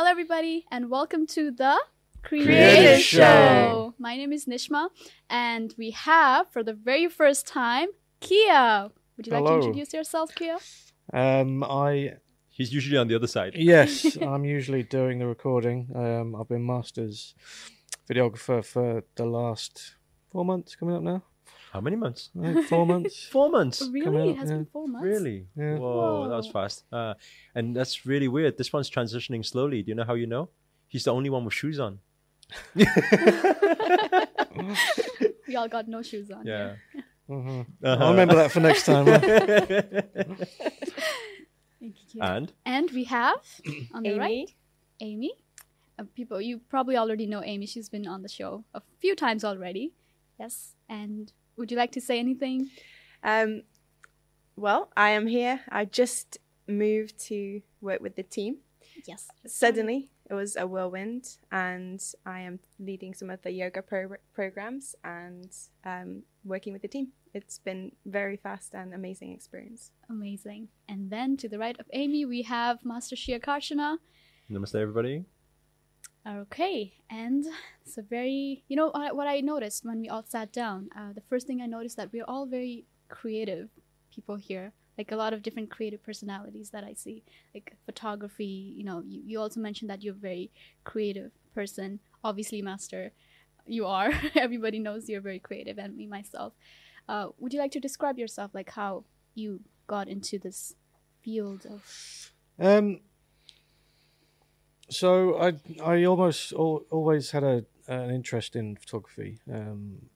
Hello, everybody, and welcome to the Creative Show. My name is Nishma, and we have, for the very first time, Kia. Would you like to introduce yourself, Kia? Um, I He's usually on the other side. yes, I'm usually doing the recording. Um, I've been masters videographer for the last four months. Coming up now, How many months? I think four months. Four months. Really? out, It has yeah. been four months. Really? Yeah. Whoa, that was fast. Uh, and that's really weird. This one's transitioning slowly. Do you know how you know? He's the only one with shoes on. We all got no shoes on. Yeah. hmm Uh-huh. I'll remember that for next time. Thank you, and And we have on the Amy. right, Amy. Uh, people, you probably already know Amy. She's been on the show a few times already. Yes. And would you like to say anything? Um, well, I am here. I just moved to work with the team. Yes. Suddenly, it was a whirlwind, and I am leading some of the yoga pro- programs and um, working with the team. It's been very fast and amazing experience. Amazing. And then to the right of Amy, we have Master Sri Akarshana. namaste, everybody. Okay, and it's a very, you know, what I noticed when we all sat down, uh, the first thing I noticed that we're all very creative people here. Like a lot of different creative personalities that I see, like photography. You know, you, you also mentioned that you're a very creative person. Obviously, Master, you are. Everybody knows you're very creative, and me myself. Uh, would you like to describe yourself, like how you got into this field of? Um, so I I almost al- always had a an interest in photography. Um,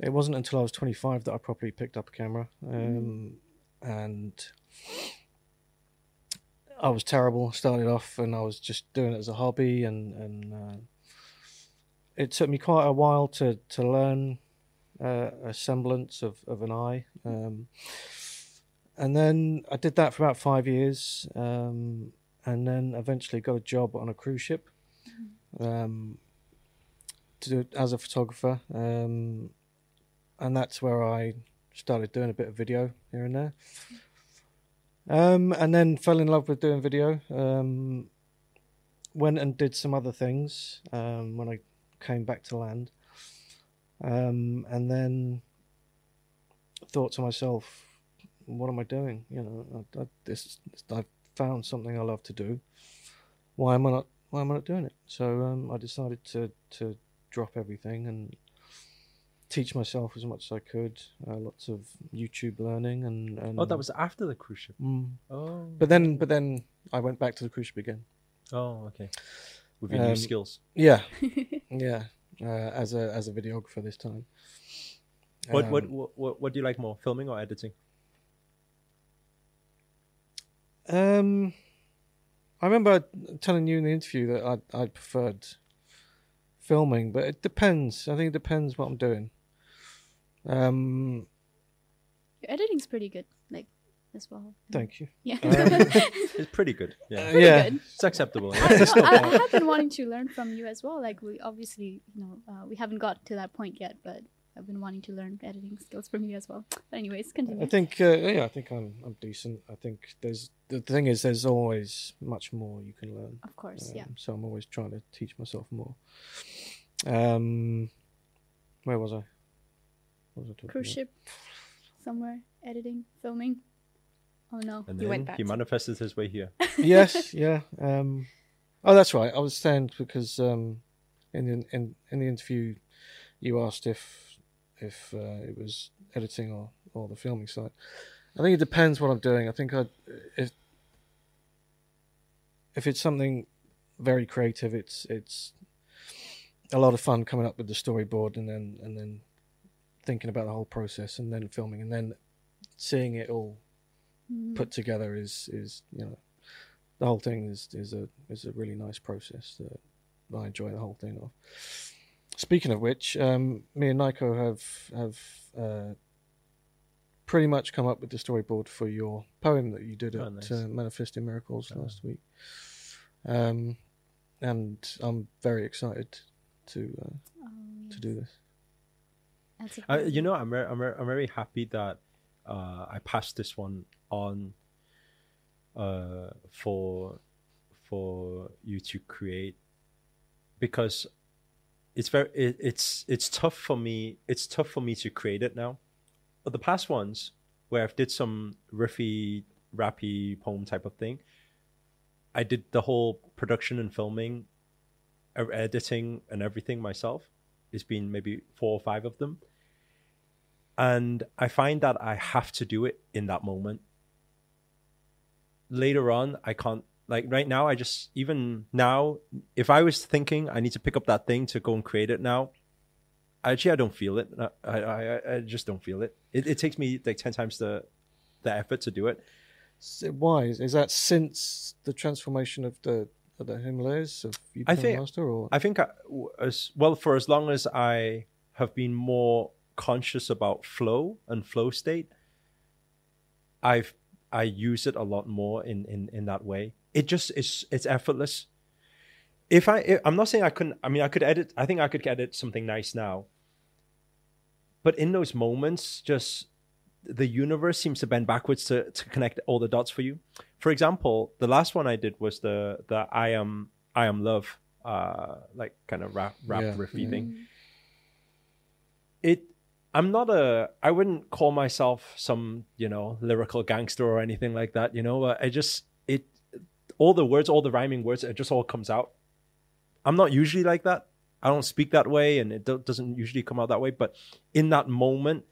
it wasn't until I was 25 that I properly picked up a camera, um, and I was terrible. Started off, and I was just doing it as a hobby, and and uh, it took me quite a while to to learn uh, a semblance of of an eye. Um, and then I did that for about five years, um, and then eventually got a job on a cruise ship um, to do, as a photographer, um, and that's where I started doing a bit of video here and there. Um, and then fell in love with doing video. Um, went and did some other things um, when I came back to land, um, and then thought to myself, what am I doing? You know, I, I, this I've found something I love to do. Why am I not? Why am I not doing it? So um, I decided to to drop everything and teach myself as much as I could. Uh, lots of YouTube learning and, and Oh, that was after the cruise ship. Mm. Oh. But then, but then I went back to the cruise ship again. Oh, okay. With your new Um, skills. Yeah, yeah. Uh, as a as a videographer this time. What, what Um, what what what do you like more, filming or editing? Um, I remember telling you in the interview that I I preferred filming, but it depends. I think it depends what I'm doing. Um, Your editing's pretty good, like as well. thank you. Yeah. Um, It's pretty good. Yeah, Pretty yeah. good. it's acceptable. I, I have been wanting to learn from you as well. Like we obviously, you know, uh, we haven't got to that point yet, but I've been wanting to learn editing skills from you as well. But anyways, continue. I think uh, yeah, I think I'm I'm decent. I think there's the thing is there's always much more you can learn. of course, Um, yeah. So I'm always trying to teach myself more. Um, where was I? What was I talking Cruise about? ship, somewhere, editing, filming. Oh no. And You then went back he manifested his way here. yes, yeah. Um, oh, that's right. I was saying because um, in the in in the interview, you asked if if uh, it was editing or or the filming side. I think it depends what I'm doing. I think I if if it's something very creative, it's it's a lot of fun coming up with the storyboard and then and then thinking about the whole process and then filming and then seeing it all Mhm. put together is is you know the whole thing is is a is a really nice process that I enjoy the whole thing of. Speaking of which, um, me and Nico have have uh, pretty much come up with the storyboard for your poem that you did Oh, at nice. uh, Manifesting Miracles Oh. last week, um, and I'm very excited to uh, Oh, to yes. do this. That's Uh, you know, I'm very, I'm very, I'm very happy that uh, I passed this one on uh, for for you to create because it's very it, it's it's tough for me it's tough for me to create it now. But the past ones where i've did some riffy rappy poem type of thing i did the whole production and filming editing and everything myself. It's been maybe four or five of them. And i find that i have to do it in that moment. Later on i can't like right now i just even now if i was thinking i need to pick up that thing to go and create it now actually i don't feel it. I i, I just don't feel it. it it takes me like 10 times the the effort to do it. So why? Is, that since the transformation of the of the Himalayas of you I think- master or? I think I, w- as well for as long as i have been more conscious about flow and flow state i've i use it a lot more in in in that way it just is it's effortless. If i if, i'm not saying i couldn't i mean i could edit i think i could edit something nice now. But in those moments just the universe seems to bend backwards to, to connect all the dots for you. For example the last one i did was the the i am i am love uh like kind of rap rap Yeah, riffy yeah. thing. It i'm not a i wouldn't call myself some you know lyrical gangster or anything like that you know i just all the words all the rhyming words it just all comes out. I'm not usually like that. I don't speak that way and it do- doesn't usually come out that way but in that moment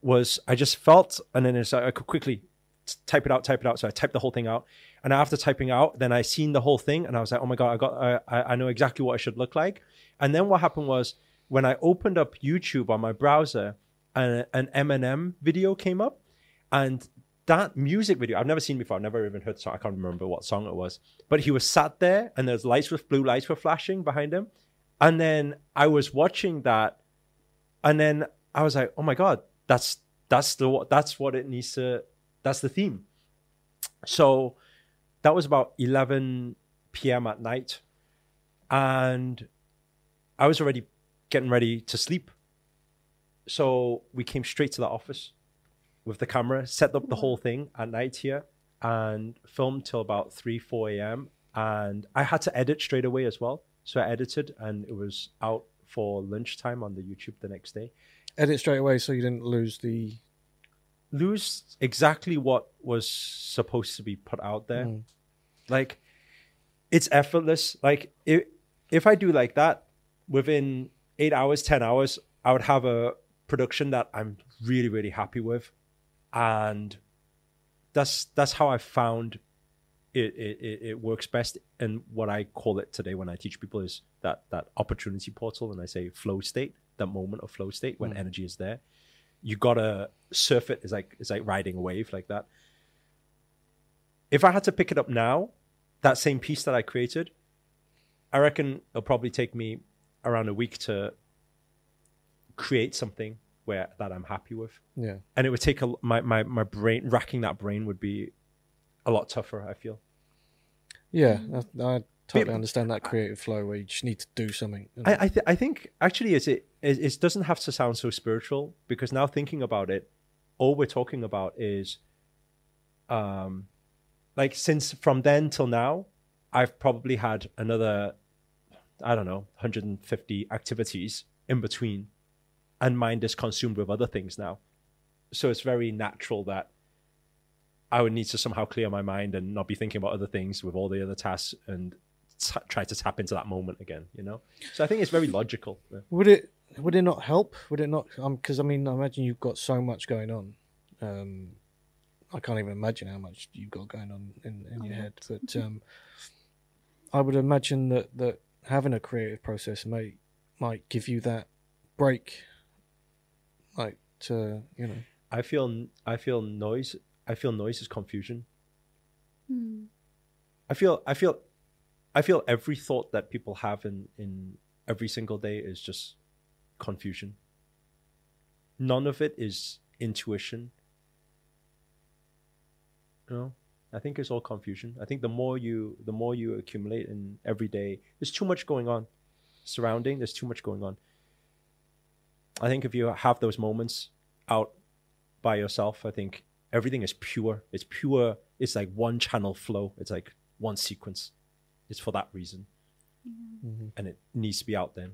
was i just felt and then it's, i could quickly type it out type it out. So i typed the whole thing out and after typing out then i seen the whole thing and i was like oh my god i got i, I know exactly what i should look like. And then what happened was when i opened up youtube on my browser an, an eminem video came up and that music video I've never seen before. I've never even heard the song. I can't remember what song it was. But he was sat there and there's lights with blue lights were flashing behind him. And then I was watching that and then I was like, oh my God, that's that's the that's what it needs to that's the theme. So that was about 11 p.m. at night. And I was already getting ready to sleep. So we came straight to the office with the camera, set up the whole thing at night here, and filmed till about 3, 4 a.m. And I had to edit straight away as well. So I edited and it was out for lunchtime on the YouTube the next day. edit straight away so you didn't lose the Lose exactly what was supposed to be put out there. Mm. Like it's effortless. Like if if I do like that within eight hours, ten hours, I would have a production that I'm really, really happy with. And that's that's how I found it it, it, works best and what I call it today when I teach people is that that opportunity portal and I say flow state, that moment of flow state when Mm. energy is there. You gotta surf it. It's like it's like riding a wave like that. If I had to pick it up now, that same piece that I created, I reckon it'll probably take me around a week to create something where that I'm happy with. yeah And it would take a, my, my, my brain, racking that brain would be a lot tougher, I feel. yeah I, I totally But- understand that creative flow where you just need to do something and- I I, th- I think actually it's, it, it it doesn't have to sound so spiritual because now thinking about it, all we're talking about is, um, like since from then till now, I've probably had another, I don't know, 150 activities in between, and mind is consumed with other things now, so it's very natural that. I would need to somehow clear my mind and not be thinking about other things with all the other tasks and t- try to tap into that moment again, you know? So I think it's very logical. Yeah. Would it would it not help? Would it not? Because I mean, I imagine you've got so much going on. Um, I can't even imagine how much you've got going on in, in your head. But um, I would imagine that that having a creative process may might give you that break, like to you know. I feel I feel noise. I feel noise is confusion. Hmm. I feel I feel I feel every thought that people have in in every single day is just confusion. None of it is intuition. You know, I think it's all confusion. I think the more you the more you accumulate in every day, there's too much going on surrounding. There's too much going on. I think if you have those moments out by yourself, I think everything is pure. It's pure. It's like one channel flow. It's like one sequence. it's for that reason, Mhm. and it needs to be out there.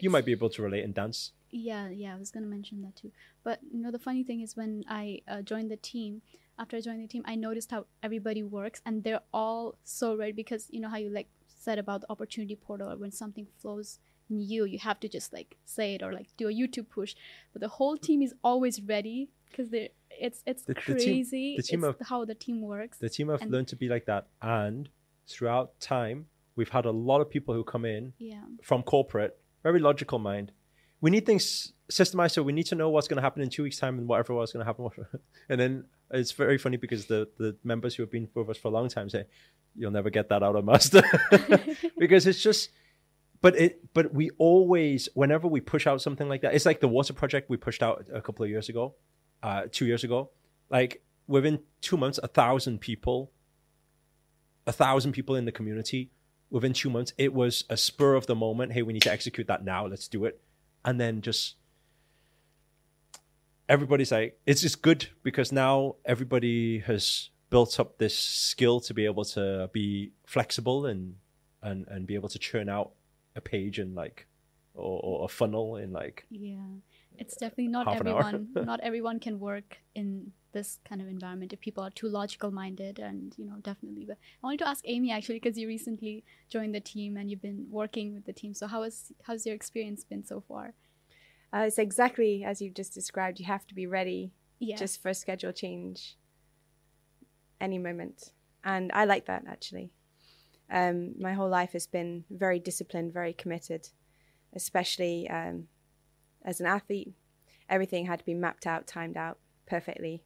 You might be able to relate in dance. Yeah, yeah, I was gonna mention that too. But you know, the funny thing is when I uh, joined the team, after I joined the team, I noticed how everybody works, and they're all so ready because you know how you like said about the opportunity portal, or when something flows in you, you have to just like say it or like do a YouTube push. But the whole team is always ready because they're it's it's The- the team- crazy. the team it's of- how the team works. The team have And- learned to be like that, and throughout time, we've had a lot of people who come in yeah, from corporate, very logical mind. We need things systemized, so we need to know what's going to happen in two weeks' time and whatever was going to happen. And then it's very funny because the the members who have been with us for a long time say, "You'll never get that out of master," because it's just. But it, but we always, whenever we push out something like that, it's like the water project we pushed out a couple of years ago, uh, two years ago. Like within two months, a thousand people, a thousand people in the community within two months, it was a spur of the moment. Hey, we need to execute that now. Let's do it. And then just everybody's like, it's just good because now everybody has built up this skill to be able to be flexible and and and be able to churn out a page in like or, or a funnel in like yeah. It's definitely not Half an hour. everyone. not everyone can work in this kind of environment if people are too logical minded and you know definitely but i wanted to ask amy actually because you recently joined the team and you've been working with the team so how has how's your experience been so far Uh, it's exactly as you've just described. You have to be ready yeah just for a schedule change any moment. And I like that actually. Um, my whole life has been very disciplined, very committed, especially um, as an athlete. Everything had to be mapped out, timed out perfectly,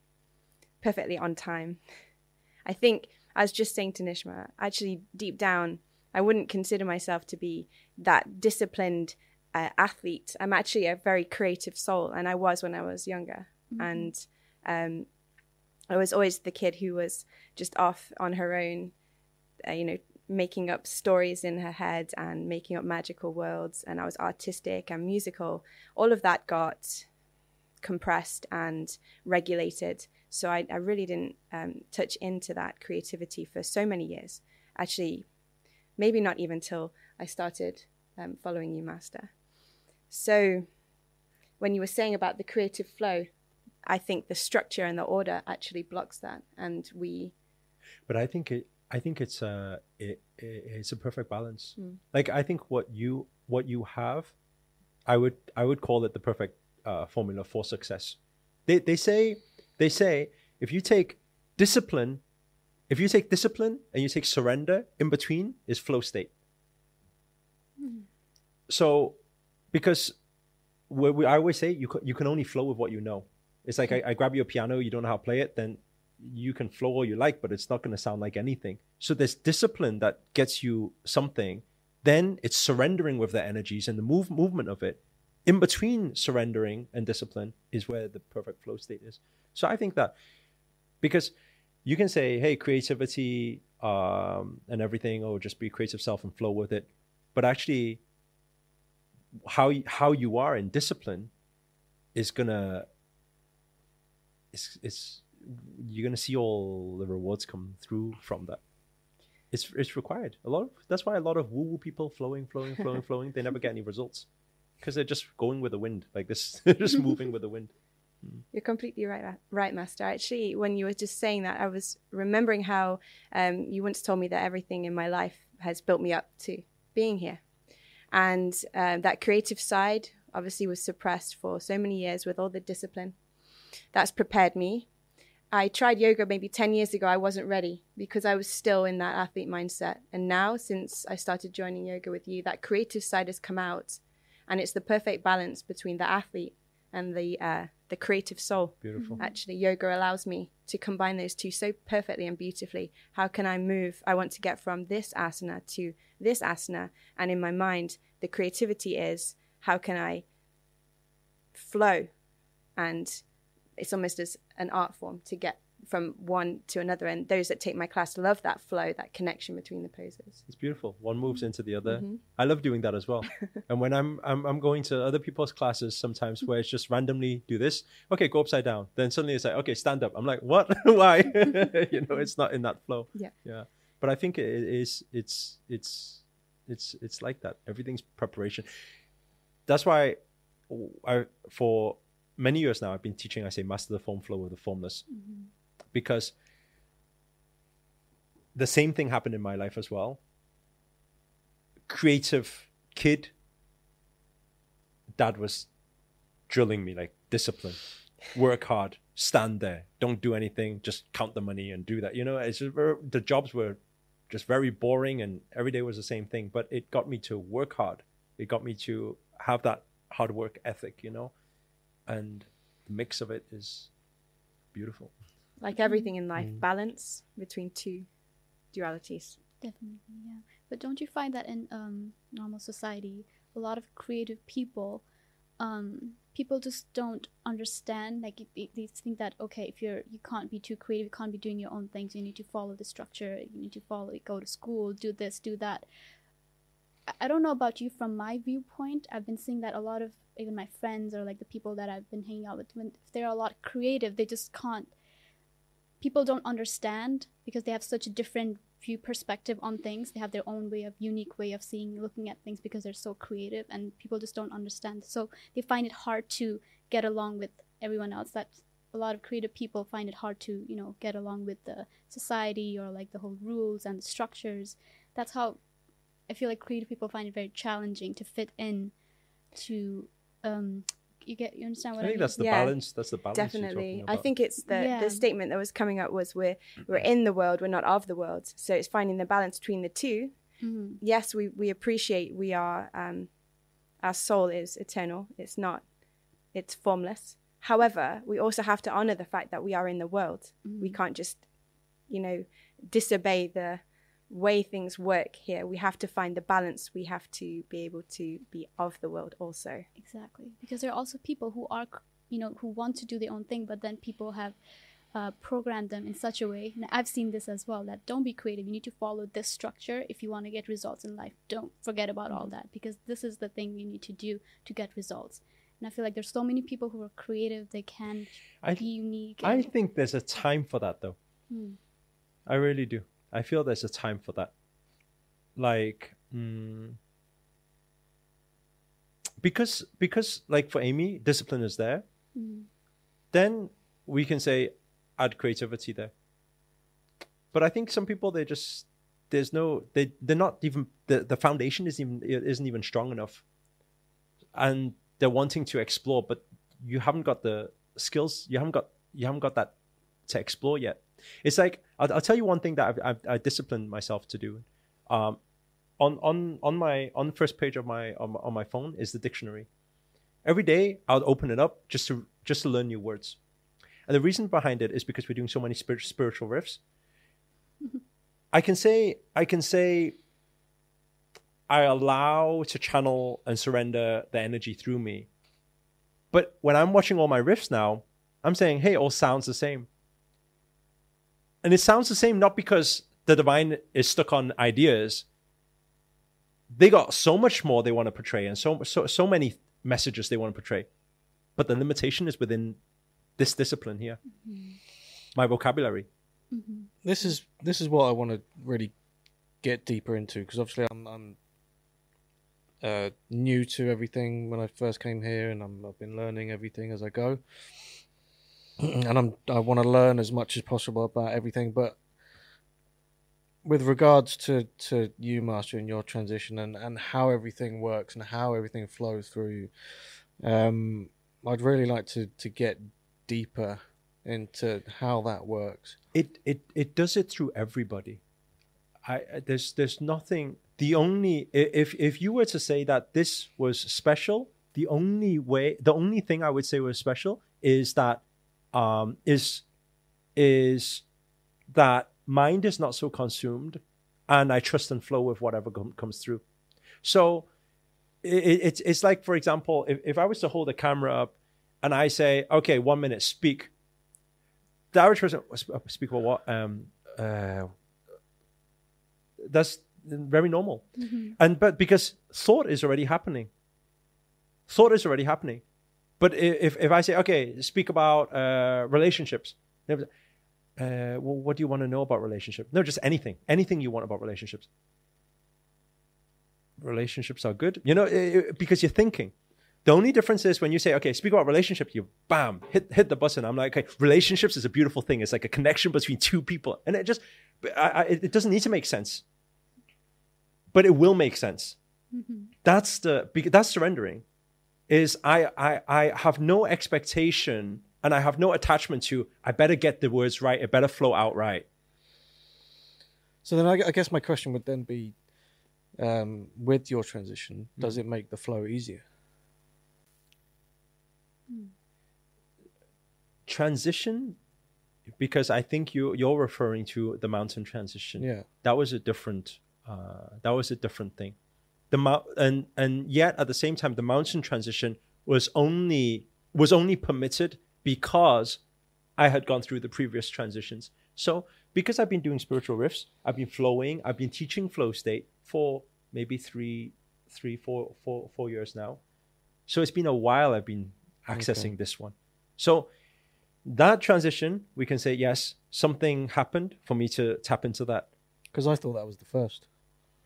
perfectly on time. I think I was just saying to Nishma, actually, deep down, I wouldn't consider myself to be that disciplined uh, athlete. I'm actually a very creative soul, and I was when I was younger. And um, I was always the kid who was just off on her own, uh, you know, making up stories in her head and making up magical worlds. And I was artistic and musical. All of that got compressed and regulated. So I, I really didn't um, touch into that creativity for so many years. Actually, maybe not even till I started um, following you, Master. So when you were saying about the creative flow, I think the structure and the order actually blocks that, and we but I think it I think it's a it, it, it's a perfect balance. Mm. Like I think what you what you have, I would I would call it the perfect uh, formula for success. They they say they say if you take discipline, if you take discipline and you take surrender, in between is flow state. So, because we, we, I always say you can, you can only flow with what you know. It's like I, I grab your piano, you don't know how to play it, then you can flow all you like, but it's not going to sound like anything. So there's discipline that gets you something. Then it's surrendering with the energies and the move movement of it. In between surrendering and discipline is where the perfect flow state is. So I think that because you can say, hey, creativity um, and everything, or just be creative self and flow with it, but actually, how how you are in discipline is gonna it's it's you're gonna see all the rewards come through from that. It's it's required. A lot of that's why a lot of woo woo people flowing, flowing, flowing, flowing. They never get any results because they're just going with the wind, like this, just moving with the wind. You're completely right, right, Master. Actually, when you were just saying that, I was remembering how um, you once told me that everything in my life has built me up to being here, and uh, that creative side obviously was suppressed for so many years with all the discipline. That's prepared me. I tried yoga maybe 10 years ago. I wasn't ready because I was still in that athlete mindset. And now, since I started joining yoga with you, that creative side has come out. And it's the perfect balance between the athlete and the uh, the creative soul. Beautiful. Actually, yoga allows me to combine those two so perfectly and beautifully. How can I move? I want to get from this asana to this asana, and in my mind, the creativity is how can I flow, and it's almost as an art form to get from one to another. And those that take my class love that flow, that connection between the poses. It's beautiful. One moves into the other. Mhm. I love doing that as well. and when I'm, I'm I'm going to other people's classes sometimes where it's just randomly do this. Okay, go upside down. Then suddenly it's like, okay, stand up. I'm like, what? Why? you know, it's not in that flow. Yeah. Yeah. but I think it is it's it's it's it's like that. Everything's preparation. That's why I for many years now I've been teaching. I say master the form flow of the formless, Mm-hmm. because the same thing happened in my life as well. Creative kid. Dad was drilling me like discipline, work hard, stand there, don't do anything, just count the money and do that. You know, it's just the jobs were just very boring and every day was the same thing. But it got me to work hard. It got me to have that hard work ethic, you know, and the mix of it is beautiful. Like everything in life, Mm. balance between two dualities. Definitely, yeah. But don't you find that in um, normal society, a lot of creative people, um, people just don't understand. Like they, they think that okay, if you're you can't be too creative, you can't be doing your own things. You need to follow the structure. You need to follow, go to school, do this, do that. I- don't know about you from my viewpoint. I've been seeing that a lot of even my friends or like the people that I've been hanging out with, when if they're a lot creative, they just can't. People don't understand because they have such a different view perspective on things. They have their own way of unique way of seeing, looking at things because they're so creative, and people just don't understand. So they find it hard to get along with everyone else. That a lot of creative people find it hard to you know get along with the society or like the whole rules and the structures. That's how I feel like creative people find it very challenging to fit in to um you get you understand what I, think mean? that's the Yeah, balance. That's the balance. you're Definitely. I think it's the Yeah. the statement that was coming up was we're we're in the world, we're not of the world. So it's finding the balance between the two. Mhm. Yes, we we appreciate we are um our soul is eternal. It's not it's formless. However, we also have to honor the fact that we are in the world. We can't just you know disobey the way things work here. We have to find the balance. We have to be able to be of the world also. Exactly, because there are also people who are, you know, who want to do their own thing, but then people have uh, programmed them in such a way. And I've seen this as well. That don't be creative. You need to follow this structure if you want to get results in life. Don't forget about all that because this is the thing you need to do to get results. And I feel like there's so many people who are creative. They can I, be unique. I think there's a time for that though. Hmm. I really do. I feel there's a time for that. Like, mm, because because like for Amy, discipline is there. Mhm. Then we can say add creativity there. But I think some people they just there's no they they're not even the the foundation isn't even isn't even strong enough, and they're wanting to explore, but you haven't got the skills. You haven't got you haven't got that to explore yet. It's like I'll, I'll tell you one thing that I've, I've I disciplined myself to do. Um, on on on my on the first page of my on, my on my phone is the dictionary. Every day I'll open it up just to just to learn new words, and the reason behind it is because we're doing so many spir- spiritual riffs. I can say I can say I allow to channel and surrender the energy through me. But when I'm watching all my riffs now, I'm saying, hey, it all sounds the same. And it sounds the same not because the divine is stuck on ideas. They got so much more they want to portray and so so so many messages they want to portray. But the limitation is within this discipline here. My vocabulary. Mhm. this is this is what I want to really get deeper into because obviously I'm I'm uh, new to everything when I first came here, and I'm, I've been learning everything as I go, and I'm I want to learn as much as possible about everything. But with regards to to you, Master, and your transition and and how everything works and how everything flows through, um, I'd really like to to get deeper into how that works. it it it does it through everybody I- there's there's nothing the only if if you were to say that this was special the only way the only thing i would say was special is that um is is that mind is not so consumed and i trust and flow with whatever com- comes through. So it, it, it's it's like for example if, if i was to hold a camera up and i say okay one minute speak. The average person uh, speak about what um uh that's very normal. Mhm. and but because thought is already happening. Thought is already happening but if if i say okay speak about uh relationships uh, well, what do you want to know about relationships? No, just anything, anything you want about relationships. Relationships are good, you know, because you're thinking. The only difference is when you say, okay, speak about relationship, you bam, hit hit the button. I'm like, okay, relationships is a beautiful thing. It's like a connection between two people, and it just, I, I, it doesn't need to make sense, but it will make sense. That's the that's surrendering. Is I I I have no expectation and I have no attachment to. I better get the words right. It better flow out right. So then, I, I guess my question would then be, um, with your transition, does it make the flow easier? Transition, because I think you you're referring to the mountain transition. Yeah. that was a different uh, that was a different thing the and and yet at the same time the mountain transition was only was only permitted because i had gone through the previous transitions. So because i've been doing spiritual riffs i've been flowing i've been teaching flow state for maybe three three four four four years now. So it's been a while i've been accessing this one. So that transition we can say yes something happened for me to tap into that. Because I thought that was the first.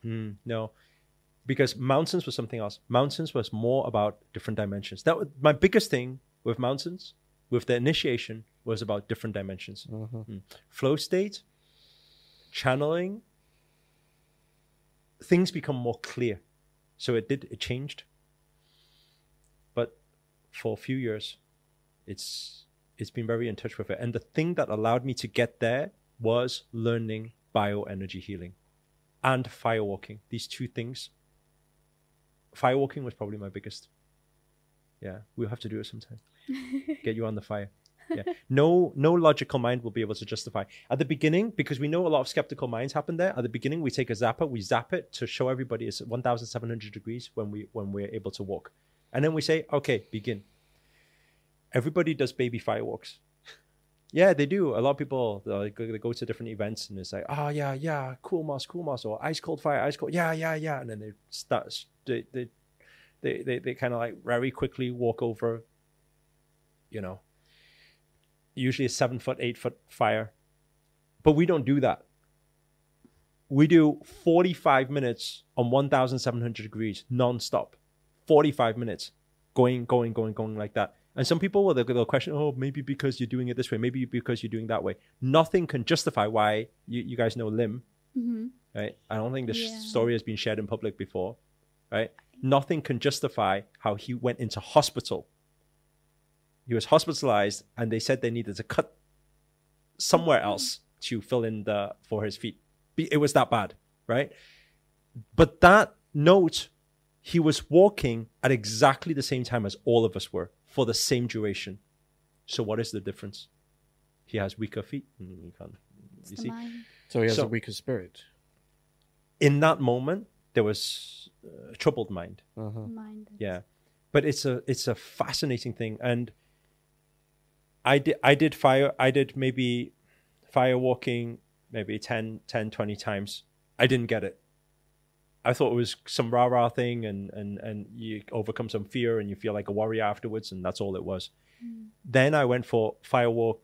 Mm, no, because mountains was something else. Mountains was more about different dimensions. That was my biggest thing with mountains, with the initiation, was about different dimensions. Mm. Flow state, channeling, things become more clear. So it did. It changed. But for a few years, it's it's been very in touch with it. And the thing that allowed me to get there was learning bioenergy healing and firewalking. These two things. Firewalking was probably my biggest. Yeah, we'll have to do it sometime. Get you on the fire. Yeah. No no logical mind will be able to justify. At the beginning, because we know a lot of skeptical minds happen there, at the beginning we take a zapper, we zap it to show everybody it's 1700 degrees when we when we're able to walk. And then we say, okay, begin. Everybody does baby firewalks. Yeah, they do. A lot of people like, they go to different events and it's like, oh yeah, yeah, cool moss, cool moss, or ice cold fire, ice cold, yeah, yeah, yeah, and then they start they they they they, they kind of like very quickly walk over, you know, usually a seven foot, eight foot fire, but we don't do that. We do forty five minutes on one thousand seven hundred degrees nonstop, forty five minutes, going, going, going, going like that. And some people will they'll, they'll question, oh, maybe because you're doing it this way, maybe because you're doing that way. Nothing can justify why you, you guys know Lim, hmm right? I don't think this Yeah. story has been shared in public before, right? Nothing can justify how he went into hospital. He was hospitalized, and they said they needed to cut somewhere else to fill in the for his feet. It was that bad, right? But that note, he was walking at exactly the same time as all of us were for the same duration. So what is the difference? He has weaker feet. Mm, You can't. It's You see, mind. So he has So- a weaker spirit. in that moment there was uh, a troubled mind Uh-huh. mind. yeah but it's a it's a fascinating thing and i did i did fire i did maybe fire walking maybe 10 10 20 times i didn't get it i thought it was some rah rah thing and and and you overcome some fear and you feel like a warrior afterwards and that's all it was. Then i went for firewalk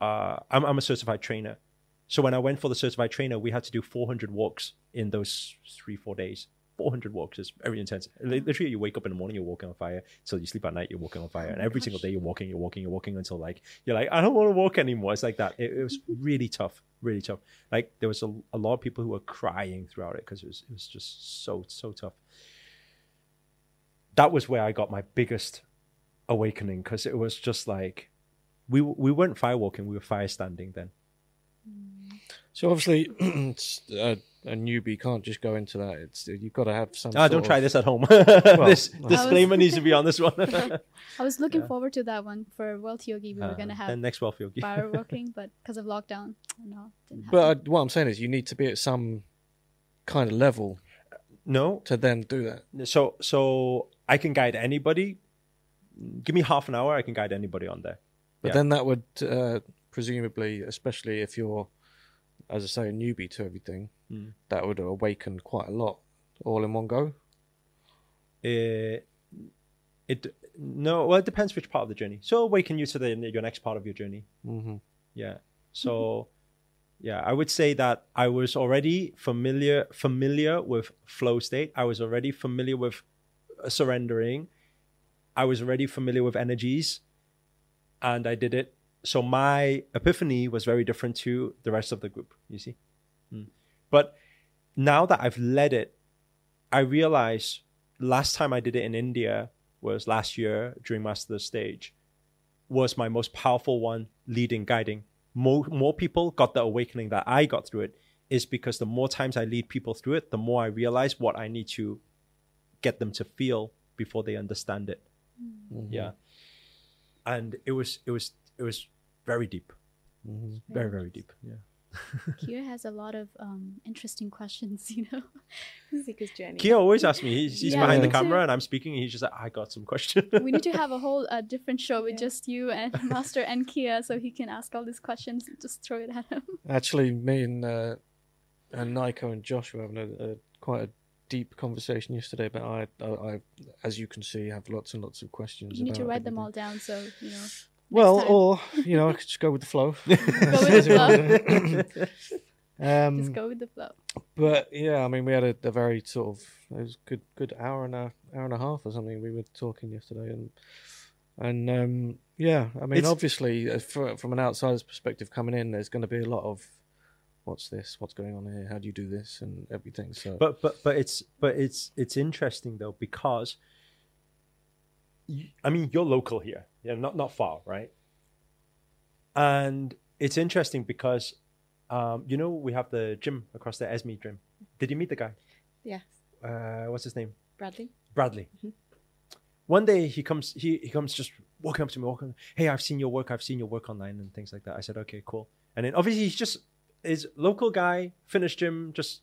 uh I'm, I'm a certified trainer. So when I went for the certified trainer, we had to do 400 walks in those three, four days. 400 walks is very intense. Literally, you wake up in the morning, you're walking on fire. So you sleep at night, you're walking on fire. Oh and every gosh. single day, you're walking, you're walking, you're walking until like, you're like, I don't want to walk anymore. It's like that. It, it was really tough, really tough. Like there was a, a lot of people who were crying throughout it because it was, it was just so, so tough. That was where I got my biggest awakening because it was just like, we, we weren't firewalking, we were fire standing then. So obviously, uh, a newbie can't just go into that. It's you've got to have some. Ah, don't try of- this at home. this well. disclaimer needs to be on this one. I was looking Yeah. forward to that one for Wealth Yogi. We were Uh, gonna then have next Wealth Yogi. firewalking, but because of lockdown, no, didn't happen. But uh, what I'm saying is, you need to be at some kind of level No, to then do that. so so I can guide anybody. Give me half an hour, I can guide anybody on there. But Yeah. then that would uh, presumably, especially if you're, as I say, a newbie to everything, Mm. that would awaken quite a lot all in one go. It, it no, well, it depends which part of the journey. So awaken you to the your next part of your journey. hmm Yeah. So, yeah, I would say that I was already familiar familiar with flow state. I was already familiar with uh, surrendering. I was already familiar with energies, and I did it. So my epiphany was very different to the rest of the group. You see. But now that I've led it, I realize last time I did it in India was last year during Master Stage, was my most powerful one, leading, guiding. More, more people got the awakening that I got through it is because the more times I lead people through it, the more I realize what I need to get them to feel before they understand it. Mhm. Yeah. And it was it was it was very deep. Mhm. Very, very deep. Yeah. Kia has a lot of um, interesting questions, you know. Seeker's journey. Kia always asks me, he's, he's Yeah, behind the me too. camera and I'm speaking, and he's just like, I got some questions." we need to have a whole uh, different show with Yeah. just you and Master and Kia, so he can ask all these questions. and Just throw it at him. Actually, me and uh, and Nico and Josh were having a, a quite a deep conversation yesterday. But I, I, I, as you can see, have lots and lots of questions. You need to about write them all down, so you know. Well, time. or you know, I could just go with the flow. Go with the flow. um, Just go with the flow. But yeah, I mean, we had a, a very sort of it was good good hour and a hour and a half or something. We were talking yesterday, and and um, yeah, I mean, It's- obviously, uh, fr from an outsider's perspective coming in, there's going to be a lot of what's this, what's going on here, how do you do this, and everything. So, but but but it's but it's it's interesting though because you, I mean you're local here, yeah, not not far, right? And it's interesting because um, you know we have the gym across the Esme gym. Did you meet the guy? Yes. Uh, what's his name? Bradley. Bradley. One day he comes he, he comes just walking up to me, walking, hey, I've seen your work, I've seen your work online and things like that. I said, okay, cool. And then obviously he's just is local guy, finished gym, just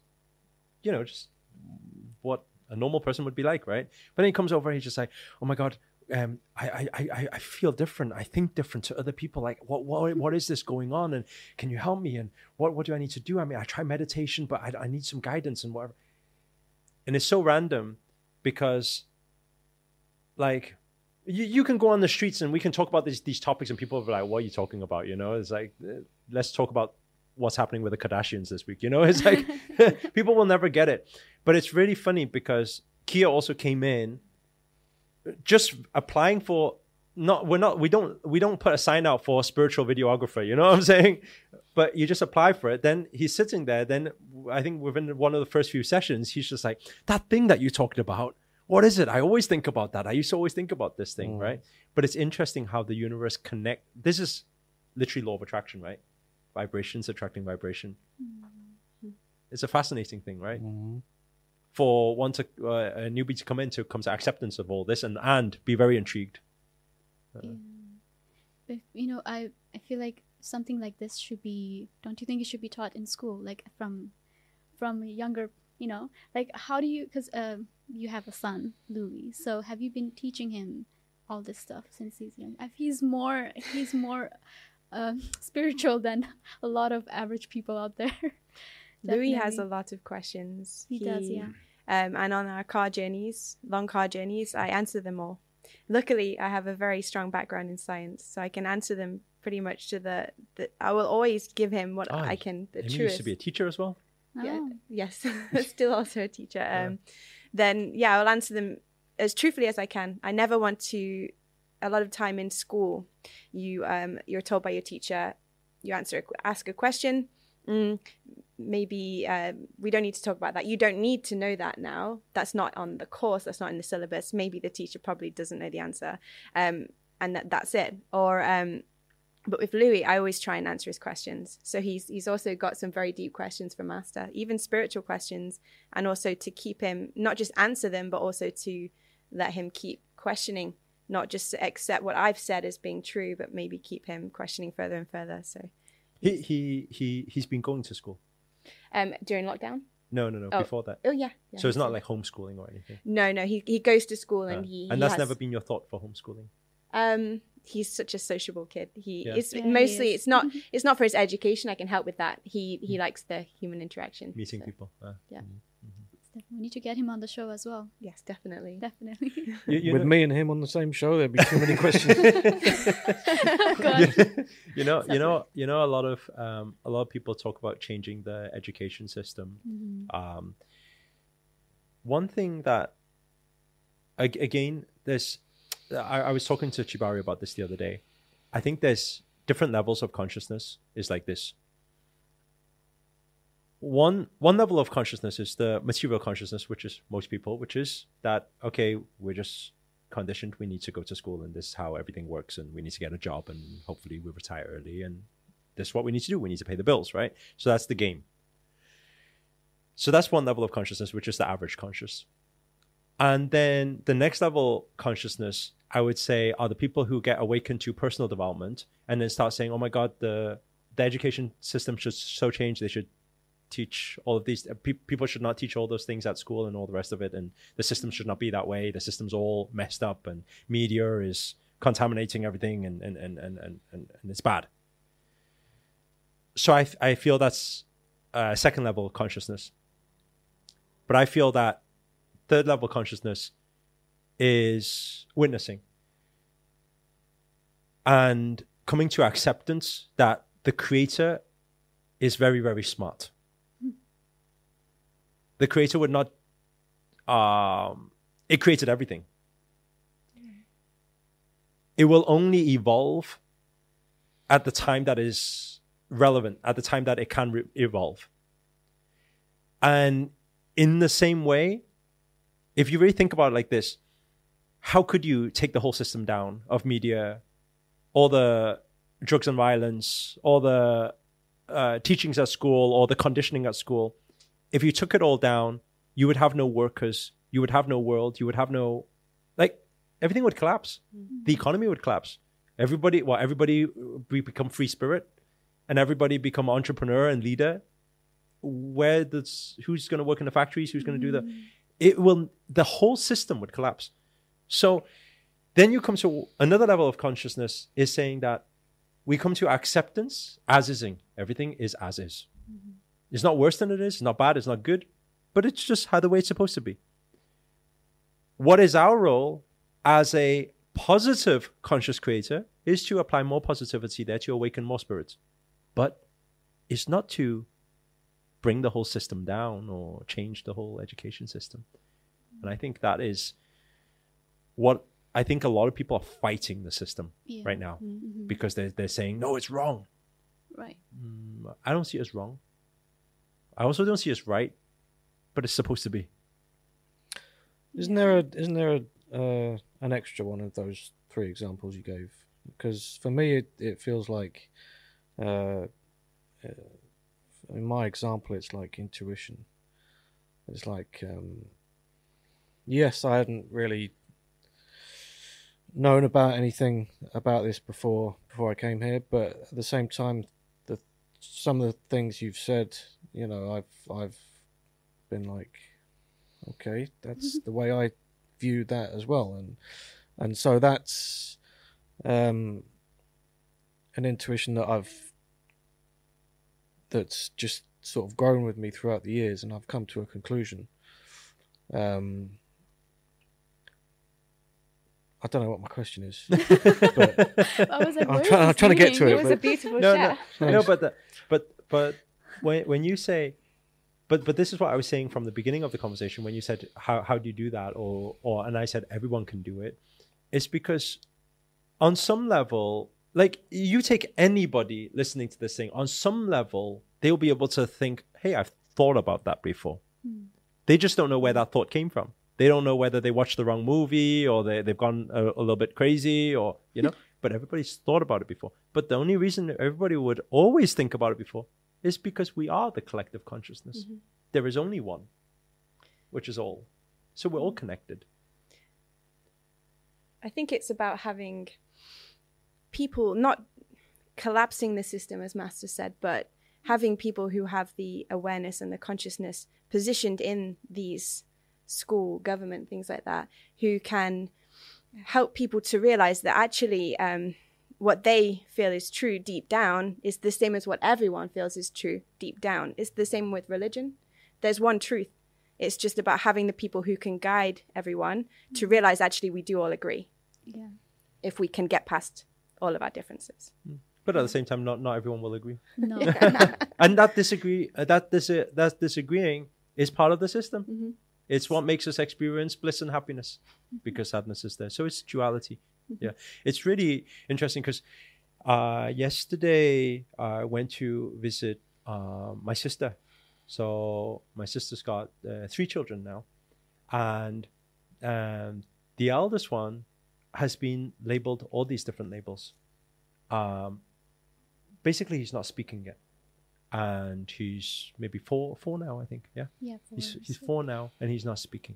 you know, just what a normal person would be like, right? But then he comes over and he's just like, oh my god, um, I, I, I, I feel different. I think different to other people. Like, what, what, what is this going on? And can you help me? And what, what do I need to do? I mean, I try meditation, but I, I need some guidance and whatever. And it's so random because, like, you, you can go on the streets and we can talk about these these topics, and people are like, "What are you talking about?" You know, it's like, uh, let's talk about what's happening with the Kardashians this week. You know, it's like people will never get it. But it's really funny because Kia also came in just applying for not we're not we don't we don't put a sign out for a spiritual videographer you know what i'm saying? But you just apply for it then he's sitting there then i think within one of the first few sessions he's just like that thing that you talked about what is it? I always think about that. I used to always think about this thing Mm. right? But it's interesting how the universe connect this is literally law of attraction right? Vibrations attracting vibration. It's a fascinating thing right? Mhm. For one to uh, a newbie to come into comes acceptance of all this and and be very intrigued Yeah. But you know, I I feel like something like this should be. Don't you think it should be taught in school, like from from younger? You know, like how do you? Because um, you have a son, Louis. So have you been teaching him all this stuff since he's young? If he's more, he's more um, spiritual than a lot of average people out there. Louis has a lot of questions. He does, yeah. Um, and on our car journeys, long car journeys, I answer them all. Luckily, I have a very strong background in science, so I can answer them pretty much to the. the I will always give him what Oh, I can. The Amy used to be a teacher as well yeah, Oh. yes, still also a teacher. Yeah. Um, then yeah, I'll answer them as truthfully as I can. I never want to. A lot of time in school, you um, you're told by your teacher, you answer ask a question. Mm, maybe uh, we don't need to talk about that. You don't need to know that now. That's not on the course. That's not in the syllabus. Maybe the teacher probably doesn't know the answer, um, and that, that's it. Or um, but with Louis, I always try and answer his questions. So he's he's also got some very deep questions for Master, even spiritual questions, and also to keep him not just answer them, but also to let him keep questioning, not just accept what I've said as being true, but maybe keep him questioning further and further. So he he he he's been going to school um, during lockdown, no no no Oh. before that oh yeah, yeah so it's not in- like homeschooling or anything no no he he goes to school and Uh, he and that's has- never been your thought for homeschooling Um, he's such a sociable kid. He Yeah. is Yeah, he mostly. is. It's not. It's not for his education. I can help with that. He he likes the human interaction. meeting so. people uh, Yeah. mhm. We need to get him on the show as well. Yes, definitely. Definitely. You, you With know, me and him on the same show, there'd be too many questions. God. you know, you know, you know, a lot of um, a lot of people talk about changing the education system. Mhm. Um, one thing that, again, this, I, I was talking to Chibari about this the other day. I think there's different levels of consciousness. Is like this. One one level of consciousness is the material consciousness, which is most people, which is that okay, we're just conditioned. We need to go to school, and this is how everything works, and we need to get a job, and hopefully we retire early, and this is what we need to do. We need to pay the bills, right? So that's the game. So that's one level of consciousness, which is the average conscious. And then the next level consciousness, I would say, are the people who get awakened to personal development and then start saying, "Oh my God, the the education system should so change. They should teach all of these. Pe- people should not teach all those things at school and all the rest of it. And the system should not be that way. The system's all messed up, and media is contaminating everything, and and and and and, and, it's bad." So I I feel that's a second level consciousness. But I feel that third level consciousness is witnessing and coming to acceptance that the creator is very, very smart. The creator would not, um, it created everything. It will only evolve at the time that is relevant, at the time that it can re- evolve. And in the same way, if you really think about it like this, how could you take the whole system down of media, all the drugs and violence, all the uh, teachings at school, or the conditioning at school? If you took it all down, you would have no workers, you would have no world, you would have no, like, everything would collapse. Mm-hmm. The economy would collapse. Everybody, well, everybody uh, we become free spirit, and everybody become entrepreneur and leader. Where does who's going to work in the factories? Who's going to do the? Mm-hmm. It will. The whole system would collapse. So then you come to another level of consciousness is saying that we come to acceptance as ising. Everything is as is. Mm-hmm. It's not worse than it is. It's not bad. It's not good. But it's just how the way it's supposed to be. What is our role as a positive conscious creator is to apply more positivity there to awaken more spirits. But it's not to bring the whole system down or change the whole education system. And I think that is what I think a lot of people are fighting the system Yeah. right now Mhm. because they're, they're saying, no, it's wrong. Right. Mm, I don't see it as wrong. I also don't see it's right, but it's supposed to be. Isn't there a isn't there a, uh, an extra one of those three examples you gave? Because for me, it, it feels like, uh, uh, in my example, it's like intuition. It's like, um, yes, I hadn't really known about anything about this before before I came here, but at the same time, the some of the things you've said, you know, I've I've been like, okay, that's the way I view that as well, and and so that's um, an intuition that I've that's just sort of grown with me throughout the years, and I've come to a conclusion. Um, I don't know what my question is. but I was like, I'm trying- I'm trying to get to it, It was a beautiful No, chat. no, no, but the, but but when when you say, but but this is what I was saying from the beginning of the conversation when you said how how do you do that or or and I said everyone can do it, it's because on some level, like you take anybody listening to this thing on some level, they'll be able to think, hey, I've thought about that before. Hmm. They just don't know where that thought came from. They don't know whether they watched the wrong movie or they, they've gone a, a little bit crazy or, you know, but everybody's thought about it before. But the only reason everybody would always think about it before is because we are the collective consciousness. There is only one, which is all. So we're all connected. I think it's about having people not collapsing the system, as Master said, but having people who have the awareness and the consciousness positioned in these school, government, things like that, who can help people to realize that actually um, what they feel is true deep down is the same as what everyone feels is true deep down. It's the same with religion. There's one truth. It's just about having the people who can guide everyone to realize actually we do all agree Yeah. if we can get past all of our differences. But at the same time, not not everyone will agree, No. and that disagree uh, that dis- that disagreeing is part of the system. Mhm. It's what makes us experience bliss and happiness, because sadness is there. So it's duality. Yeah, it's really interesting because uh, yesterday I went to visit uh, my sister. So my sister's got uh, three children now, and um, the eldest one has been labeled all these different labels. Um, basically, he's not speaking yet, and he's maybe four, four now, I think. Yeah, yeah. he's he's four now, and he's not speaking.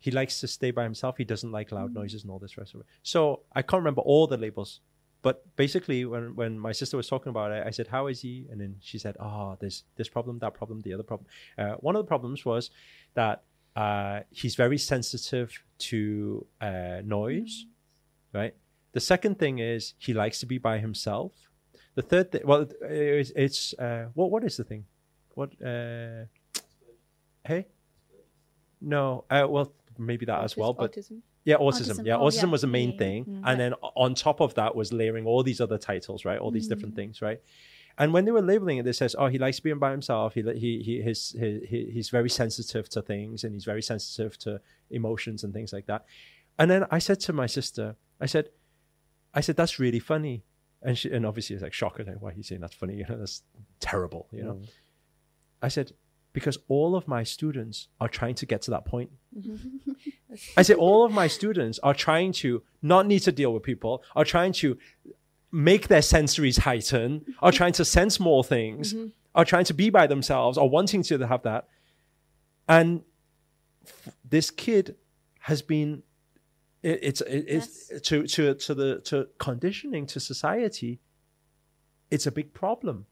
Mm. He likes to stay by himself. He doesn't like loud Mm. noises and all this rest of it. So I can't remember all the labels, but basically, when when my sister was talking about it, I said, "How is he?" And then she said, "Ah, there's this problem, that problem, the other problem." Uh, one of the problems was that uh, he's very sensitive to uh, noise, right? The second thing is he likes to be by himself. The third thing, well, it's, it's uh, what what is the thing? What? Uh, hey, no. Uh, well, maybe that as well, but autism. yeah, autism. Autism. Yeah, Oh, autism yeah. was the main Yeah, yeah, thing, yeah. and then on top of that was layering all these other titles, right? All these Mm. different things, right? And when they were labeling it, they says, "Oh, he likes being by himself. He he he his, he, he he's very sensitive to things, and he's very sensitive to emotions and things like that." And then I said to my sister, I said, I said that's really funny, and she and obviously it's like shocked like, why are you saying that's funny? You know, that's terrible. You know, Mm. I said because all of my students are trying to get to that point. Mm-hmm. I say all of my students are trying to not need to deal with people, are trying to make their sensories heighten, are trying to sense more things, are trying to be by themselves, are wanting to have that. And f- this kid has been it, it's it, it's to to to the to conditioning to society it's a big problem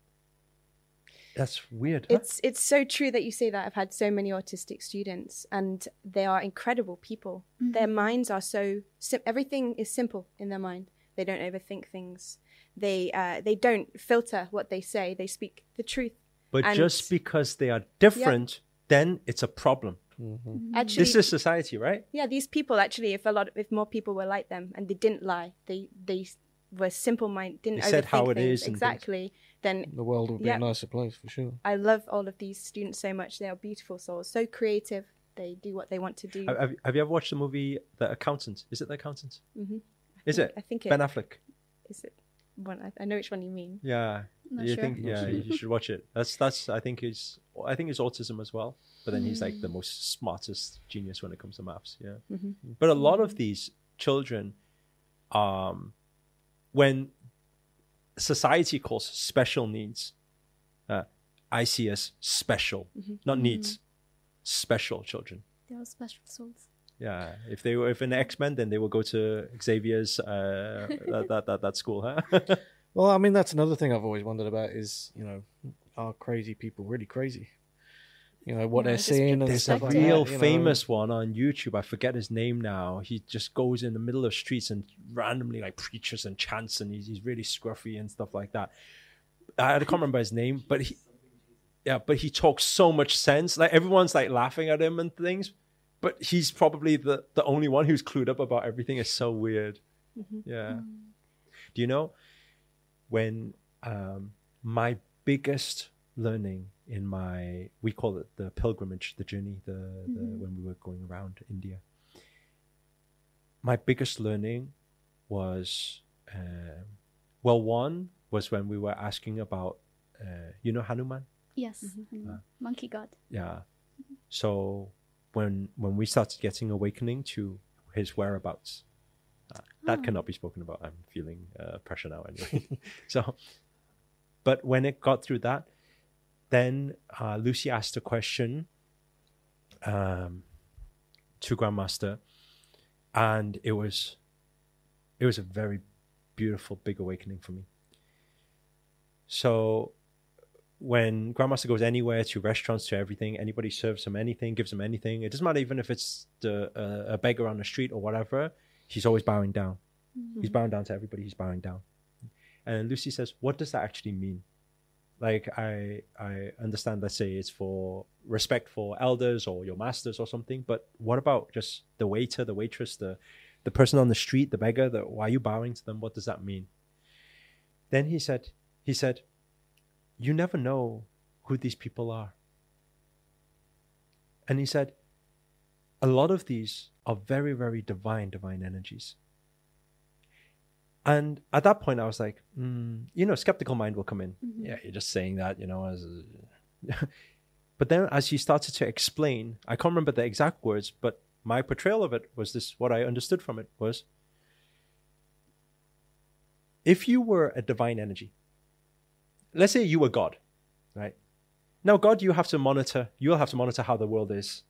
that's weird huh? It's it's so true that you say that. I've had so many autistic students, and they are incredible people. Their mm-hmm. minds are so sim- everything is simple in their mind. They don't overthink things. They uh, they don't filter what they say. They speak the truth. but and- just because they are different then it's a problem mm-hmm. Mm-hmm. Actually, this is society right yeah, these people actually, if a lot, if more people were like them and they didn't lie, they they were simple mind, didn't They said how overthink it things. is and things. Exactly. Then The world would be Yeah. a nicer place for sure. I love all of these students so much. They are beautiful souls, so creative. They do what they want to do. have, have- have you ever watched the movie the accountant is it the accountant Mhm. is think- it I think it ben affleck is it one. I, I know which one you mean. yeah Not you sure. think yeah you should watch it that's that's i think is i think it's autism as well but then he's like the most smartest genius when it comes to maths yeah Mhm. but a lot of these children um when society calls special needs uh, i see as special not needs special children They are special souls. yeah if they were if an x-men then they will go to xavier's uh that, that, that that school huh Well, I mean, that's another thing I've always wondered about is, you know, are crazy people really crazy? You know, what Yeah, they're just seeing and There's a stuff like real that, you know. famous one on YouTube. I forget his name now. He just goes in the middle of streets and randomly like preaches and chants, and he's, he's really scruffy and stuff like that. I, I can't remember his name, but he, yeah, but he talks so much sense. Like everyone's like laughing at him and things, but he's probably the the only one who's clued up about everything. It's so weird. Yeah. Do you know when um, my biggest learning in my we call it the pilgrimage, the journey, the, the when we were going around India. My biggest learning was um, well, one was when we were asking about uh, you know Hanuman. Yes. and Monkey God. Yeah. So when when we started getting awakening to his whereabouts, uh, that cannot be spoken about. I'm feeling uh, pressure now anyway. so, but when it got through that, then uh, Lucy asked a question um, to Grandmaster, and it was it was a very beautiful big awakening for me. So when Grandmaster goes anywhere to restaurants to everything, anybody serves him anything, gives him anything. It doesn't matter even if it's the uh, a beggar on the street or whatever. He's always bowing down. He's bowing down to everybody. He's bowing down. And Lucy says, "What does that actually mean? Like I I understand. Let's say it's for respect for elders or your masters or something. But what about just the waiter, the waitress, the the person on the street, the beggar? The, why are you bowing to them? What does that mean? Then he said, he said, you never know who these people are. And he said, a lot of these are very, very divine, divine energies. And at that point, I was like, mm, you know, skeptical mind will come in. Mhm. Yeah, you're just saying that, you know. As but then, as he started to explain, I can't remember the exact words, but my portrayal of it was this: what I understood from it was, if you were a divine energy, let's say you were God, right? Now, God, you have to monitor. You'll have to monitor how the world is.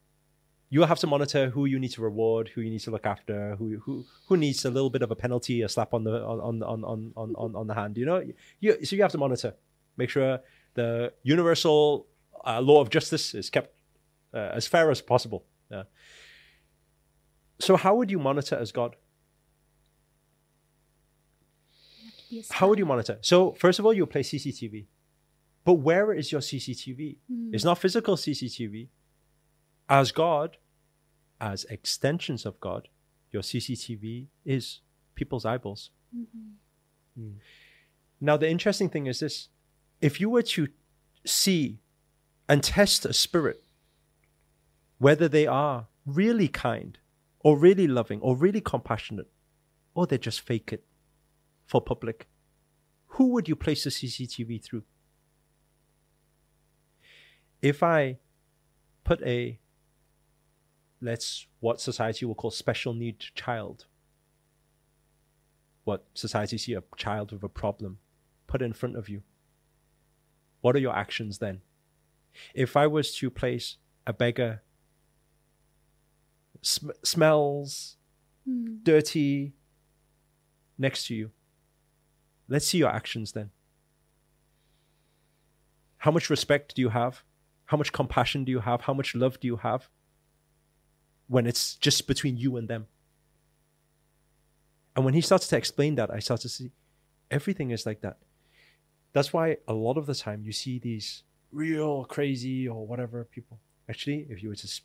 You'll have to monitor who you need to reward, who you need to look after, who who who needs a little bit of a penalty, a slap on the on on on on on, on the hand. You know, you so you have to monitor, make sure the universal uh, law of justice is kept uh, as fair as possible. Yeah. So, how would you monitor as God? How would you monitor? So, first of all, you play CCTV. But where is your CCTV? Mm. It's not physical CCTV. As God, as extensions of God, your CCTV is people's eyeballs. Mhm. Now, the interesting thing is this if you were to see and test a spirit, whether they are really kind or really loving or really compassionate, or they just fake it for public, who would you place the CCTV through? If I put a, let's, what society will call special need child, what society see a child with a problem, put in front of you, what are your actions then? If I was to place a beggar, sm- smells, Mm. dirty, next to you, let's see your actions then. How much respect do you have? How much compassion do you have? How much love do you have when it's just between you and them? And when he starts to explain that, I start to see everything is like that. That's why a lot of the time you see these real crazy or whatever people. Actually, if you were to sp-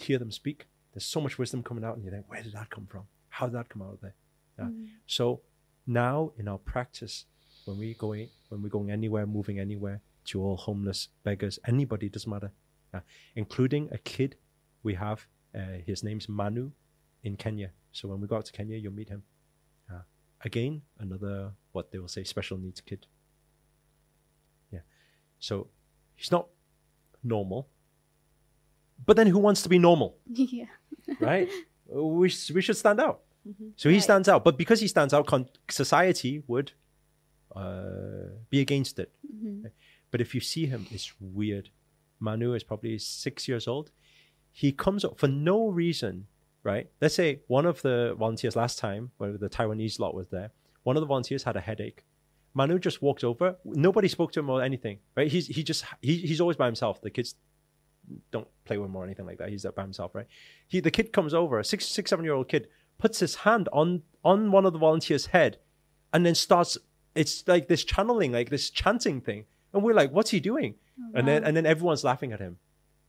hear them speak, there's so much wisdom coming out, and you think, where did that come from? How did that come out of there? Yeah. Mm. So now in our practice, when we going when we're going anywhere, moving anywhere, to all homeless beggars, anybody doesn't matter, uh, including a kid we have. Uh, his name's Manu, in Kenya. So when we go out to Kenya, you'll meet him. Uh, again, another what they will say special needs kid. Yeah. So he's not normal. But then who wants to be normal? yeah. right? we, we should stand out. Mhm. So he Right. stands out. But because he stands out, con- society would uh, be against it. Mhm. But if you see him, it's weird. Manu is probably six years old. He comes up for no reason, right? Let's say one of the volunteers last time, when the Taiwanese lot was there, one of the volunteers had a headache. Manu just walked over. Nobody spoke to him or anything, right? He's he just he, he's always by himself. The kids don't play with him or anything like that. He's by himself, right? He the kid comes over, a six six seven year old kid puts his hand on on one of the volunteers' head, and then starts. It's like this channeling, like this chanting thing, and we're like, "What's he doing?" Oh, and then and then everyone's laughing at him.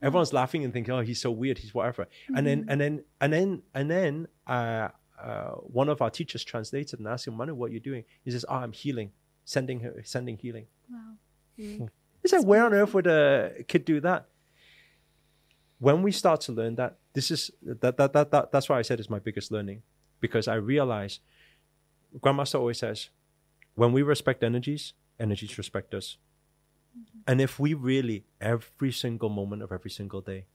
Everyone's laughing and thinking, "Oh, he's so weird. He's whatever." And then and then and then and then uh, uh, one of our teachers translated and asked him, "Manu, what are you doing?" He says, "Oh, I'm healing, sending her, sending healing." wow. Mm. It's like, where on earth would a kid do that? When we start to learn that, this is that that that, that that's why I said it's my biggest learning because I realize Grandmaster always says, when we respect energies, energies respect us. And if we really every single moment of every single day,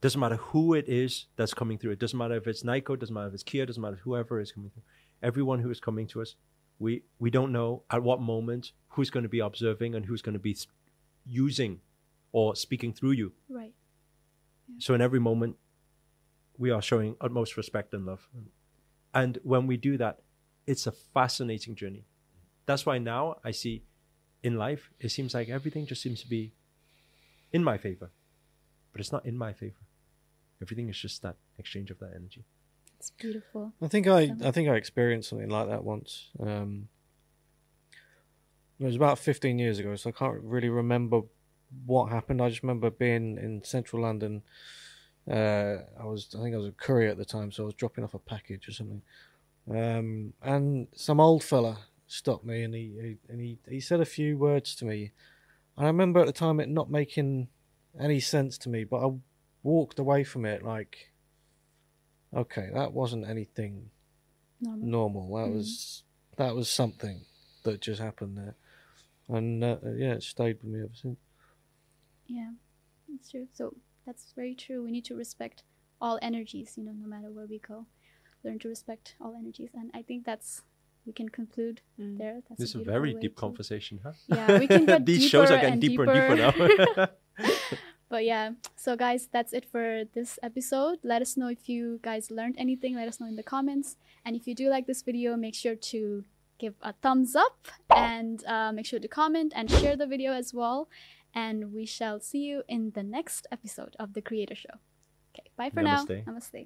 doesn't matter who it is that's coming through, it doesn't matter if it's Nico, doesn't matter if it's Kia, doesn't matter whoever is coming through, everyone who is coming to us, we we don't know at what moment who's going to be observing and who's going to be using or speaking through you. Right. So in every moment, we are showing utmost respect and love. And when we do that, it's a fascinating journey. That's why now I see in life, it seems like everything just seems to be in my favor, but it's not in my favor. Everything is just that exchange of that energy. It's beautiful. I think I, I think I experienced something like that once. Um, It was about 15 years ago, so I can't really remember what happened. I just remember being in central London. Uh, I was, I think I was a courier at the time, so I was dropping off a package or something. Um, and some old fella stopped me, and he, and he, he said a few words to me. And I remember at the time it not making any sense to me, but I walked away from it like, okay, that wasn't anything Normal. normal. That Mhm. was that was something that just happened there, and uh, yeah, it stayed with me ever since. Yeah, that's true. So that's very true. We need to respect all energies, you know, no matter where we go. Learn to respect all energies, and I think that's we can conclude Mm. there. That's This is a very deep to- conversation, huh? Yeah, we can get These shows are getting and deeper and deeper now. But yeah, so guys, that's it for this episode. Let us know if you guys learned anything. Let us know in the comments. And if you do like this video, make sure to give a thumbs up and uh, make sure to comment and share the video as well. And we shall see you in the next episode of The Creator Show. Okay, bye for Namaste. now. Namaste.